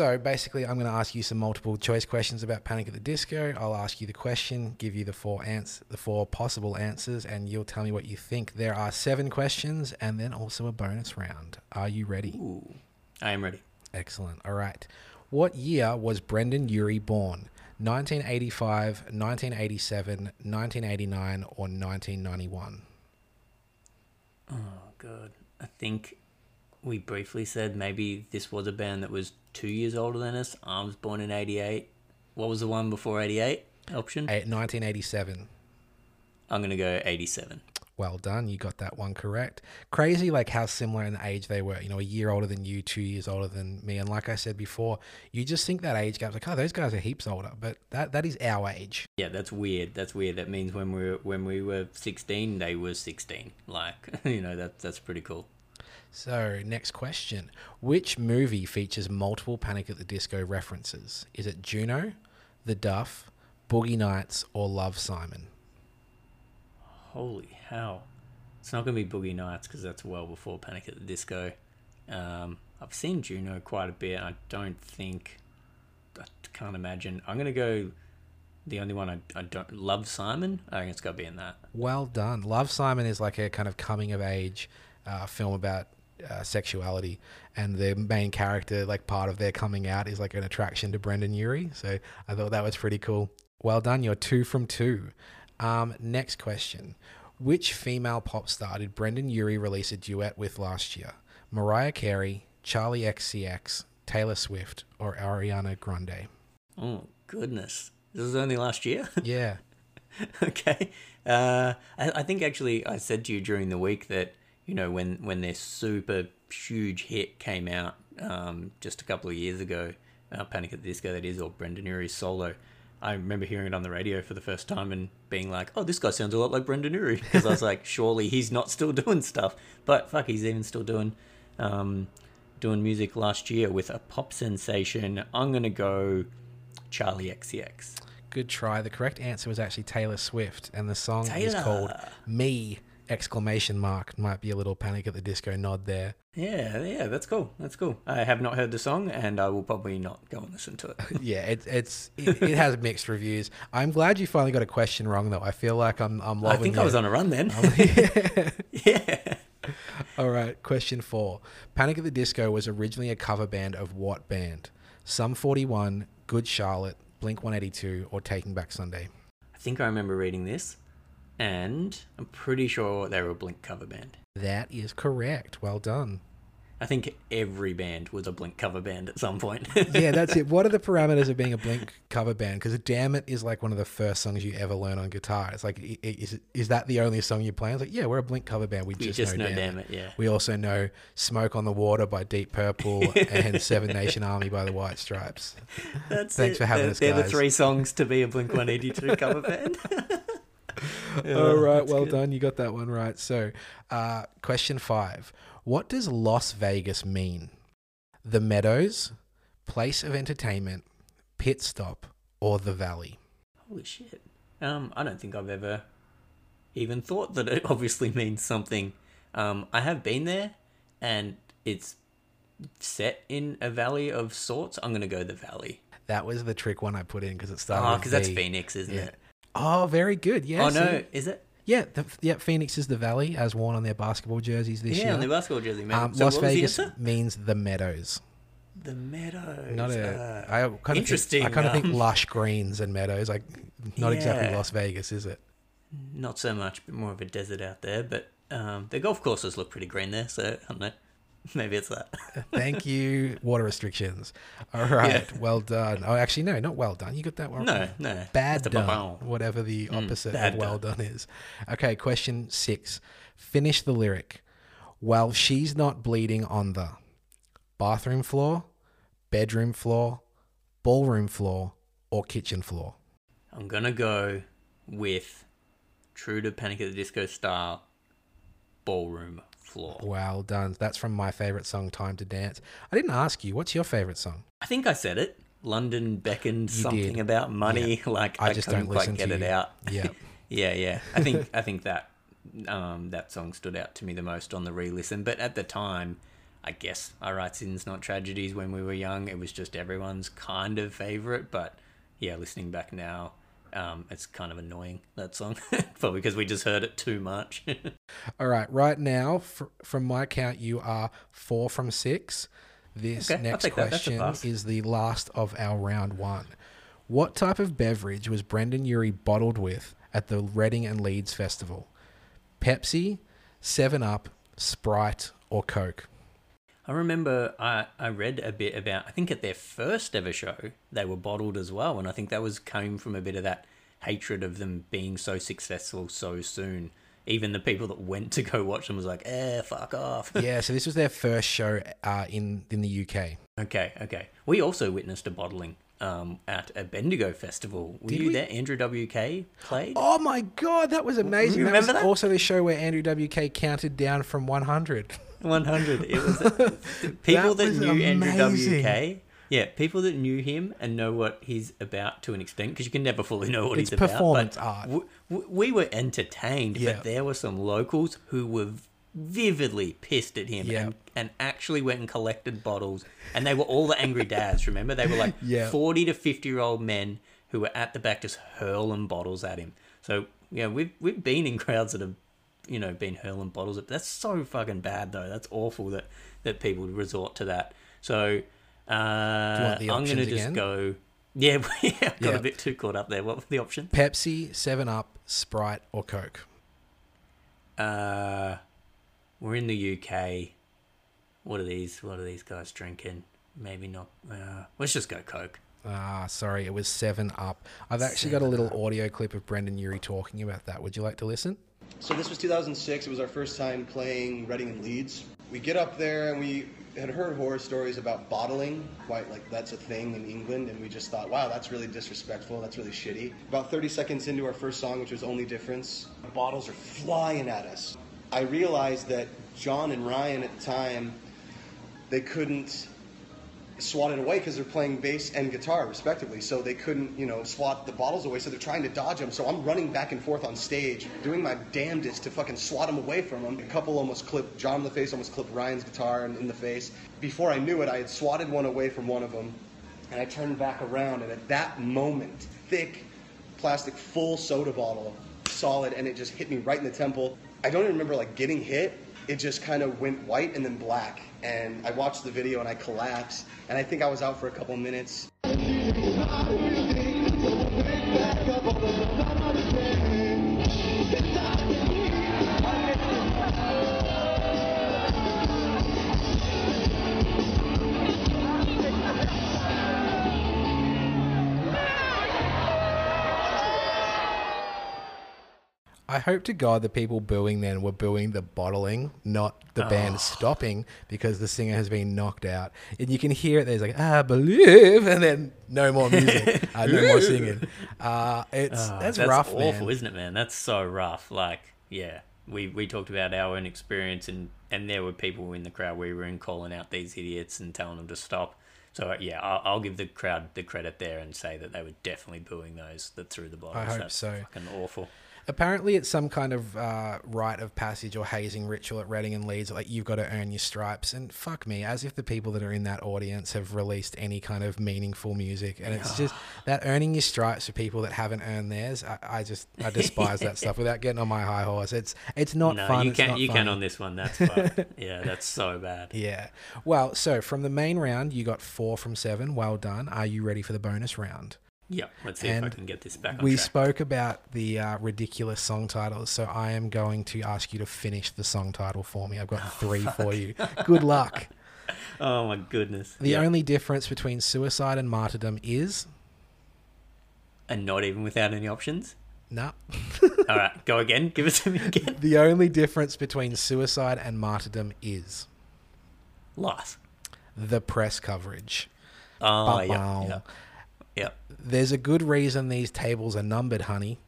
So basically, I'm going to ask you some multiple choice questions about Panic at the Disco. I'll ask you the question, give you the four ans- the four possible answers, and you'll tell me what you think. There are seven questions, and then also a bonus round. Are you ready? Ooh, I am ready. Excellent. All right. What year was Brendon Urie born? 1985, 1987, 1989, or 1991? Oh god, I think we briefly said maybe this was a band that was two years older than us. I was born in '88. What was the one before '88? Option. Eh, 1987. I'm gonna go '87. Well done. You got that one correct. Crazy, like how similar in age they were. You know, a year older than you, two years older than me. And like I said before, you just think that age gap's like, oh, those guys are heaps older. But that that is our age. Yeah, that's weird. That's weird. That means when we were when we were 16, they were 16. Like, *laughs* you know, that that's pretty cool. So, next question. Which movie features multiple Panic at the Disco references? Is it Juno, The Duff, Boogie Nights, or Love Simon? Holy hell! It's not gonna be Boogie Nights because that's well before Panic at the Disco. Um, I've seen Juno quite a bit. I don't think. I can't imagine. I'm gonna go. The only one I, I don't love Simon. I think it's got to be in that. Well done. Love Simon is like a kind of coming of age uh, film about uh, sexuality, and the main character, like part of their coming out, is like an attraction to Brendon Urie. So I thought that was pretty cool. Well done. You're two from two. Um, next question. Which female pop star did Brendon Urie release a duet with last year? Mariah Carey, Charli XCX, Taylor Swift, or Ariana Grande? Oh goodness! This was only last year. *laughs* Yeah. okay. Uh, I, I think actually I said to you during the week that you know when when their super huge hit came out um, just a couple of years ago, uh, Panic at the Disco that is, or Brendon Urie's solo. I remember hearing it on the radio for the first time and being like, "Oh, this guy sounds a lot like Brendon Urie," *laughs* because I was like, "Surely he's not still *laughs* doing stuff." But fuck, he's even still doing um, doing music last year with a pop sensation. I'm gonna go Charli XCX. Good try. The correct answer was actually Taylor Swift, and the song is called "Me!" Exclamation mark. Might be a little Panic at the Disco nod there. Yeah, yeah, that's cool. That's cool. I have not heard the song, and I will probably not go and listen to it. *laughs* Yeah, it, it's it, it has mixed reviews. I'm glad you finally got a question wrong, though. I feel like I'm I'm loving. I think I was on a run then. *laughs* yeah. *laughs* yeah. All right, question four. Panic at the Disco was originally a cover band of what band? Sum 41, Good Charlotte, Blink 182, or Taking Back Sunday? I think I remember reading this, and I'm pretty sure they were a Blink cover band. That is correct. Well done. I think every band was a Blink cover band at some point. *laughs* Yeah, that's it. What are the parameters of being a Blink cover band? Because "Damn It" is like one of the first songs you ever learn on guitar. It's like, i- i- is that the only song you play? It's like, yeah, we're a Blink cover band. We We just, just know, know Damn, Damn It. It, yeah. We also know "Smoke on the Water" by Deep Purple *laughs* and Seven Nation Army" by the White Stripes. That's Thanks it. for having they're, us, They're the three songs to be a Blink 182 cover band. *laughs* *laughs* All right, well done. You got that one right. So, uh, question five: What does Las Vegas mean? The Meadows, place of entertainment, pit stop, or the Valley? Holy shit. Um, I don't think I've ever even thought that it *laughs* obviously means something. Um, I have been there, and it's set in a valley of sorts. I'm gonna go the valley. That was the trick one I put in because it started. Oh, because that's Phoenix, isn't Yeah. it? Oh, very good. Yeah. oh no, is it? Yeah, the, yeah. Phoenix is the Valley, as worn on their basketball jerseys this yeah, year. Yeah, on the basketball jersey. Man. um, so Las Vegas means the Meadows. The Meadows. Not a. uh, I kind of interesting, Think, I kind of think lush greens and meadows. Like, not exactly Las Vegas, is it? not so much, but more of a desert out there. But um, the golf courses look pretty green there, so I don't know. *laughs* Maybe it's that. Uh, thank *laughs* you. Water restrictions. All right. Well done. Oh, actually, no, not well done. You got that one. No, no. Bad done. Whatever the mm, opposite bad of well done is. Okay. Question six. Finish the lyric. Well, she's not bleeding on the bathroom floor, bedroom floor, ballroom floor, or kitchen floor. I'm gonna go with true to Panic at the Disco style ballroom floor. Well done. That's from my favorite song, Time to Dance. I didn't ask you. What's your favorite song? I think I said it. London beckoned You something did. about money. *laughs* Like I I, just couldn't don't quite listen get to it you. out. Yeah. *laughs* yeah, yeah. I think *laughs* I think that um, that song stood out to me the most on the re-listen. But at the time, I guess I write sins not tragedies. When we were young, it was just everyone's kind of favorite. But yeah, listening back now, um, it's kind of annoying that song. *laughs* Probably because we just heard it too much. *laughs* All right, right now, fr- from my count, you are four from six. This Okay, next take that. Question is the last of our round one. What type of beverage was Brendon Urie bottled with at the Reading and Leeds Festival? Pepsi, 7 Up, Sprite, or Coke? I remember I, I read a bit about I think at their first ever show they were bottled as well, and I think that was came from a bit of that hatred of them being so successful so soon. Even the people that went to go watch them was like, "Eh, fuck off." *laughs* yeah, so this was their first show uh, in, in the UK. okay, okay. We also witnessed a bottling um, at a Bendigo festival. Were Did you we? there? Andrew WK played. Oh my god, that was amazing. remember that was that? also the show where Andrew WK counted down from 100. *laughs* 100. It was *laughs* people That that, was knew Andrew. WK. Yeah, people that knew him and know what he's about to an extent, because you can never fully know what It's he's about. performance but art. w- we were entertained, Yeah. but there were some locals who were vividly pissed at him Yeah. and, and actually went and collected bottles. And they were all the angry dads, remember? They were like *laughs* Yeah. 40 to 50 year old men who were at the back just hurling bottles at him. So, yeah, we've, we've been in crowds that have you know, been hurling bottles. At, that's so fucking bad, though. That's awful that that people resort to that. So uh, I'm gonna just again? go. *laughs* Yeah, yeah, I got Yeah. a bit too caught up there. What were the options? Pepsi, 7 Up, Sprite, or Coke? Uh, we're in the UK. What are these? What are these guys drinking? Maybe not. Uh, let's just go Coke. Ah, sorry, it was 7 Up. I've actually got a little audio clip of Brendon Urie talking about that. Would you like to listen? So this was 2006. It was our first time playing Reading and Leeds. We get up there and we had heard horror stories about bottling, quite like that's a thing in England, and we just thought, wow, that's really disrespectful, that's really shitty. About 30 seconds into our first song, which was Only Difference, bottles are flying at us. I realized that John and Ryan at the time, they couldn't swat it away because they're playing bass and guitar respectively. So they couldn't you know swat the bottles away. So they're trying to dodge them so i'm running back and forth on stage doing my damnedest to fucking swat them away from them a couple almost clipped john in the face almost clipped ryan's guitar in, in the face. Before i knew it i had swatted one away from one of them and i turned back around and at that moment thick plastic full soda bottle solid and it just hit me right in the temple. I don't even remember like getting hit. It just kind of went white and then black and i watched the video and i collapsed and i think i was out for a couple minutes I hope to God the people booing then were booing the bottling, not the band stopping because the singer has been knocked out. And you can hear it. There's like, I believe, and then no more music, *laughs* uh, no more singing. Uh, it's Oh, that's, rough, awful, man. isn't it, man? That's so rough. Like, yeah, we we talked about our own experience, and and there were people in the crowd we were in calling out these idiots and telling them to stop. So yeah, I'll, I'll give the crowd the credit there and say that they were definitely booing those that threw the bottles. hope That's so. Fucking awful. Apparently, it's some kind of uh, rite of passage or hazing ritual at Reading and Leeds. Like you've got to earn your stripes, and fuck me, as if the people that are in that audience have released any kind of meaningful music. And it's just *sighs* that earning your stripes for people that haven't earned theirs. I, I just I despise that stuff. Without getting on my high horse, it's it's not no, fun. you can you can funny. on this one. That's fine. *laughs* yeah, that's so bad. Yeah. Well, so from the main round, you got four from seven. Well done. Are you ready for the bonus round? Yeah, let's see if I And can get this back on We track. spoke about the uh, ridiculous song titles, so I am going to ask you to finish the song title for me. I've got *laughs* three for you. Good luck. *laughs* oh my goodness. The Yeah. only difference between suicide and martyrdom is and not even without any options. nah. *laughs* All right, go again. Give it to me again. the only difference between suicide and martyrdom is Loss. the press coverage. Oh yeah, Ba-bow. There's a good reason these tables are numbered, honey.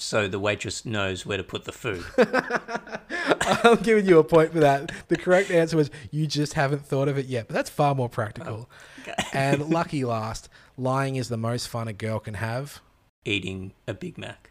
So the waitress knows where to put the food. *laughs* I'm giving you a point for that. The correct answer was you just haven't thought of it yet, but that's far more practical. Oh, *laughs* and lucky last, lying is the most fun a girl can have Eating a Big Mac.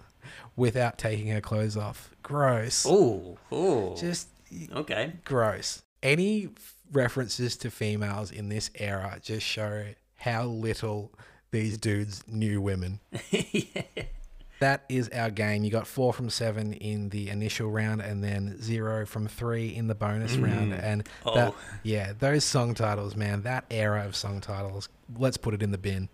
without taking her clothes off. Gross. Oh, oh. Just okay. gross. Any references to females in this era just show how little these dudes knew women. *laughs* That is our game. You got four from seven in the initial round, and then zero from three in the bonus mm. round. And oh. that, Oh. yeah, those song titles, man, that era of song titles. Let's put it in the bin.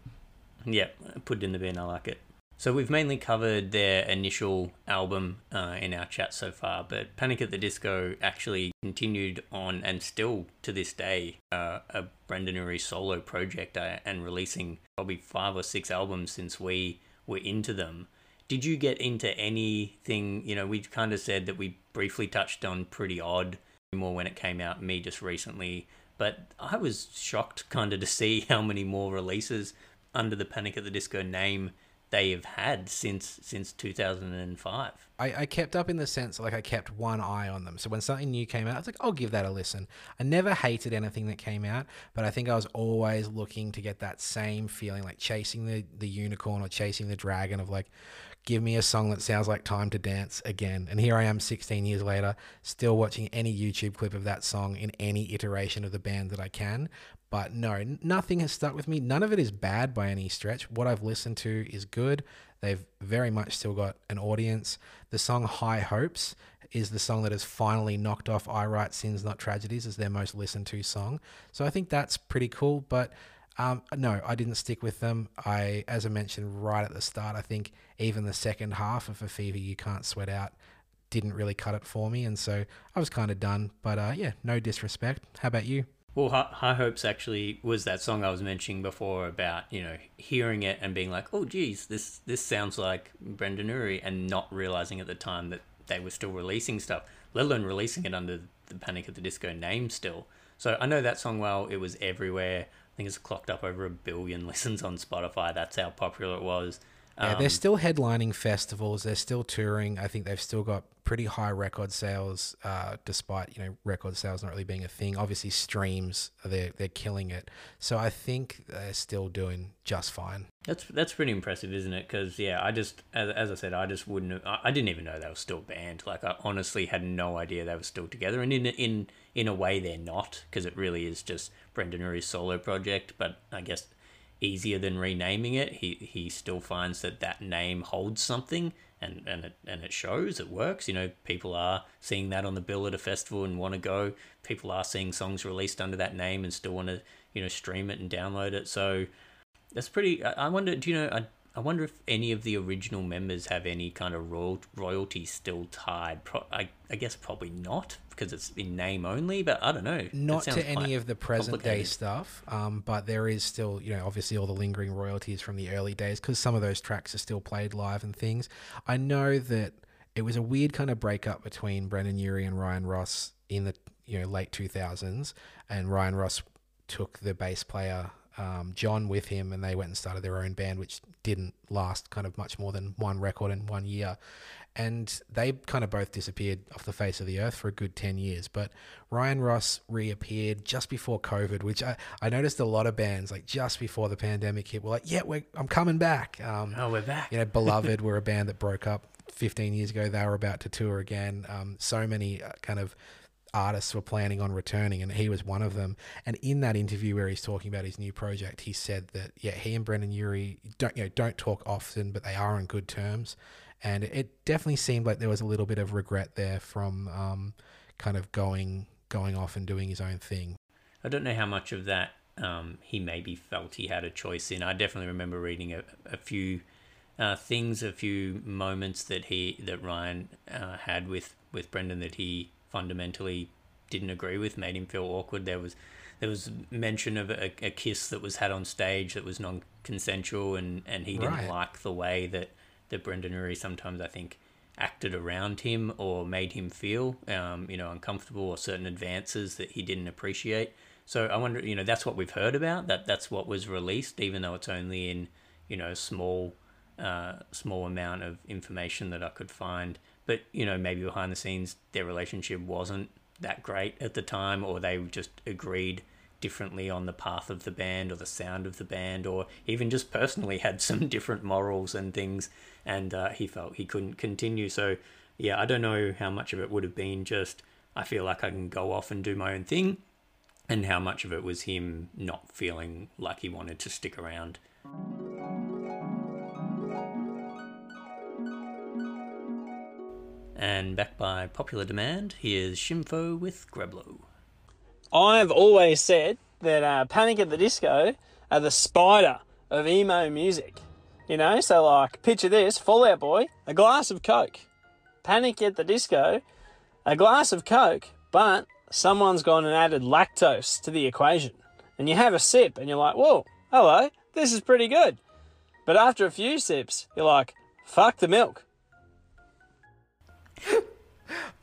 Yeah, put it in the bin. I like it. So we've mainly covered their initial album uh, in our chat so far, but Panic at the Disco actually continued on and still to this day uh, a Brendon Urie solo project uh, and releasing probably five or six albums since we were into them. Did you get into anything? You know, we kind of said that we briefly touched on Pretty Odd more when it came out, me just recently, but I was shocked kind of to see *laughs* how many more releases under the Panic at the Disco name they have had since since 2005. I, I kept up in the sense like I kept one eye on them. So when something new came out, I was like, I'll give that a listen. I never hated anything that came out, but I think I was always looking to get that same feeling, like chasing the, the unicorn or chasing the dragon of like, give me a song that sounds like Time to Dance again. And here I am 16 years later, still watching any YouTube clip of that song in any iteration of the band that I can. But no, nothing has stuck with me. None of it is bad by any stretch. What I've listened to is good. They've very much still got an audience. The song High Hopes is the song that has finally knocked off I Write Sins Not Tragedies as their most listened to song. So I think that's pretty cool. But um, no, I didn't stick with them. I, as I mentioned right at the start, I think even the second half of A Fever You Can't Sweat Out didn't really cut it for me. And so I was kind of done. But uh, yeah, no disrespect. How about you? Well, High Hopes actually was that song I was mentioning before about you know hearing it and being like, oh geez, this this sounds like Brendon Urie, and not realizing at the time that they were still releasing stuff, let alone releasing it under the Panic at the Disco name still. So I know that song well. It was everywhere. I think it's clocked up over a billion *laughs* listens on Spotify. That's how popular it was. Yeah, Um, they're still headlining festivals. They're still touring. I think they've still got pretty high record sales, uh, despite you know record sales not really being a thing. Obviously, streams they're they're killing it. So I think they're still doing just fine. That's that's pretty impressive, isn't it? Because yeah, I just as, as I said, I just wouldn't. Have, I, I didn't even know they were still banned. Like I honestly had no idea they were still together. And in in in a way, they're not because it really is just Brendon Urie's solo project. But I guess easier than renaming it. He he still finds that that name holds something. And, and it and it shows it works. You know, people are seeing that on the bill at a festival and want to go. People are seeing songs released under that name and still want to you know stream it and download it. So that's pretty. I I wonder. Do you know? I I wonder if any of the original members have any kind of royal, royalty still tied. Pro, I I guess probably not because it's in name only. But I don't know. Not to any of the present day stuff, um, but there is still, you know, obviously all the lingering royalties from the early days because some of those tracks are still played live and things. I know that it was a weird kind of breakup between Brendon Urie and Ryan Ross in the you know late two thousands, and Ryan Ross took the bass player um, John with him, and they went and started their own band, which didn't last kind of much more than one record in one year. And they kind of both disappeared off the face of the earth for a good 10 years. But Ryan Ross reappeared just before COVID, which I, I noticed a lot of bands, like just before the pandemic hit, were like, yeah, we're, I'm coming back. Um, Oh, we're back. you know, Beloved *laughs* were a band that broke up 15 years ago. They were about to tour again. Um, so many uh, kind of artists were planning on returning, and he was one of them. And in that interview where he's talking about his new project, he said that yeah, he and Brendon Urie don't you know don't talk often, but they are on good terms. And it definitely seemed like there was a little bit of regret there from um, kind of going going off and doing his own thing. I don't know how much of that um, he maybe felt he had a choice in. I definitely remember reading a, a few uh, things, a few moments that he that Ryan uh, had with with Brendon that he fundamentally didn't agree with, made him feel awkward. There was there was mention of a, a kiss that was had on stage that was non consensual, and and he didn't like the way that that Brendon Urie sometimes I think acted around him or made him feel um, you know uncomfortable or certain advances that he didn't appreciate. So I wonder, you know, that's what we've heard about. That that's what was released, even though it's only in you know small uh, small amount of information that I could find. But you know, maybe behind the scenes, their relationship wasn't that great at the time, or they just agreed differently on the path of the band or the sound of the band, or even just personally *laughs* had some different morals and things, and uh, he felt he couldn't continue. So yeah, I don't know how much of it would have been just I feel like I can go off and do my own thing, and how much of it was him not feeling like he wanted to stick around. And back by popular demand, here's Shimfo with Greblo. I've always said that uh, Panic at the Disco are the spider of emo music. You know, so like, picture this Fall Out Boy, a glass of Coke. Panic at the Disco, a glass of Coke, but someone's gone and added lactose to the equation. And you have a sip and you're like, whoa, hello, this is pretty good. But after a few sips, you're like, fuck the milk.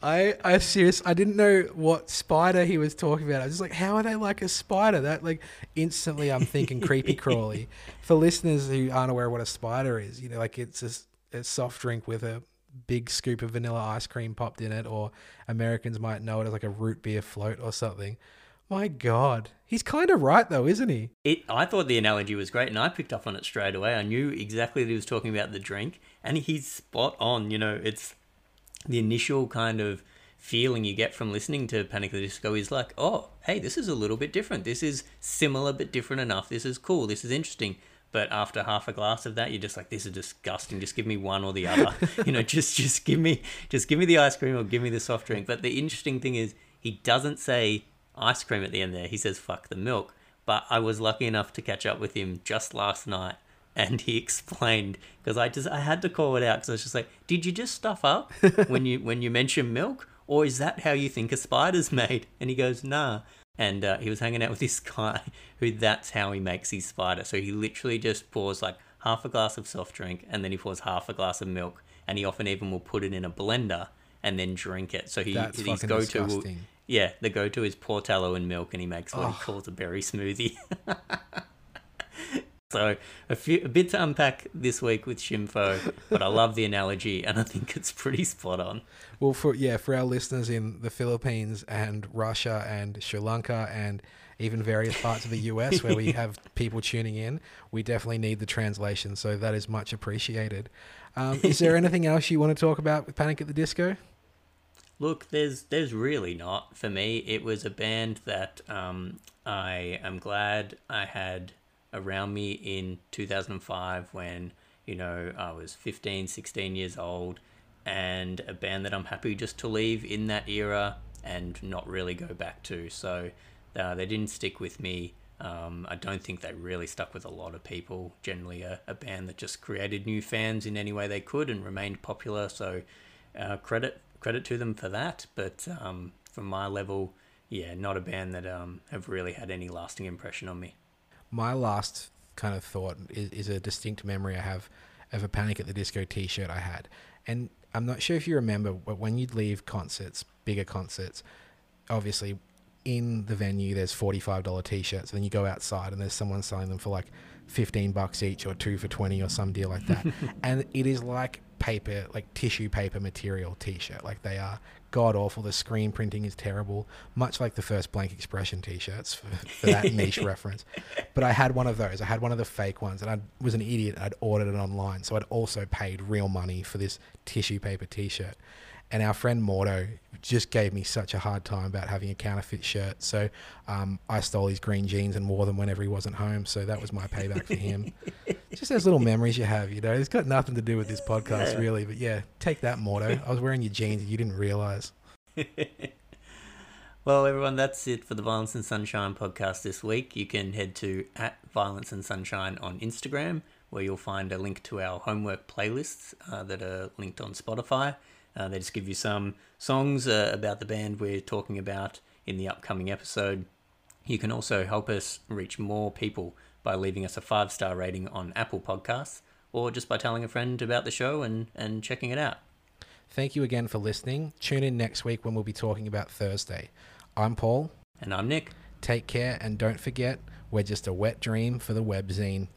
I I serious I didn't know what spider he was talking about. I was just like, how are they like a spider? That like instantly I'm thinking creepy crawly. *laughs* For listeners who aren't aware of what a spider is, you know, like it's a soft drink with a big scoop of vanilla ice cream popped in it, or Americans might know it as like a root beer float or something. My God, he's kind of right though, isn't he? It, I thought the analogy was great, and I picked up on it straight away. I knew exactly that he was talking about the drink, and he's spot on. You know, it's the initial kind of feeling you get from listening to Panic at the Disco is like, oh, hey, this is a little bit different. This is similar but different enough. This is cool. This is interesting. But after half a glass of that, you're just like, this is disgusting. Just give me one or the other. *laughs* *laughs* you know, just just give me just give me the ice cream or give me the soft drink. But the interesting thing is, he doesn't say ice cream at the end there. He says fuck the milk. But I was lucky enough to catch up with him just last night, and he explained because I just I had to call it out because I was just like, did you just stuff up *laughs* when you when you mention milk, or is that how you think a spider's made? And he goes, nah. And uh, he was hanging out with this guy *laughs* who that's how he makes his spider. So he literally just pours like half a glass of soft drink and then he pours half a glass of milk. And he often even will put it in a blender and then drink it. So he That's his go to. Yeah, the go-to is Portello and milk, and he makes what he calls a berry smoothie. *laughs* so a few a bit to unpack this week with Shimfo, but I love the analogy, and I think it's pretty spot on. Well, for yeah, for our listeners in the Philippines and Russia and Sri Lanka and even various parts of the US where we *laughs* have people tuning in, we definitely need the translation. So that is much appreciated. Um, is there *laughs* anything else you want to talk about with Panic at the Disco? Look, there's there's really not for me. It was a band that um, I am glad I had around me in 2005 when you know I was 15, 16 years old, and a band that I'm happy just to leave in that era and not really go back to. So uh, they didn't stick with me. Um, I don't think they really stuck with a lot of people. Generally, a, a band that just created new fans in any way they could and remained popular. So uh, credit credit to them for that. But um, from my level, yeah, not a band that um, have really had any lasting impression on me. My last kind of thought is, is a distinct memory I have of a Panic at the Disco T-shirt I had, and I'm not sure if you remember, but when you'd leave concerts, bigger concerts, obviously in the venue there's $45 t-shirts and then you go outside and there's someone selling them for like 15 bucks each or two for 20 or some deal like that. *laughs* And it is like paper like tissue paper material t-shirt. Like they are god awful. The screen printing is terrible much like the first blank expression t-shirts for, for that *laughs* niche reference. But i had one of those. I had one of the fake ones and i was an idiot i'd ordered it online. So i'd also paid real money for this tissue paper t-shirt and our friend Mordo just gave me such a hard time about having a counterfeit shirt. So um, I stole his green jeans and wore them whenever he wasn't home. So that was my payback for him. *laughs* just those little memories you have, you know. It's got nothing to do with this podcast, really. But yeah, take that, Mordo. I was wearing your jeans and you didn't realize. *laughs* well, everyone, that's it for the Violence and Sunshine podcast this week. You can head to at Violence and Sunshine on Instagram, where you'll find a link to our homework playlists uh, that are linked on Spotify. Uh, they just give you some songs uh, about the band we're talking about in the upcoming episode. You can also help us reach more people by leaving us a five star rating on Apple Podcasts or just by telling a friend about the show and, and checking it out. Thank you again for listening. Tune in next week when we'll be talking about Thursday. I'm Paul. And I'm Nick. Take care and don't forget, we're just a wet dream for the webzine.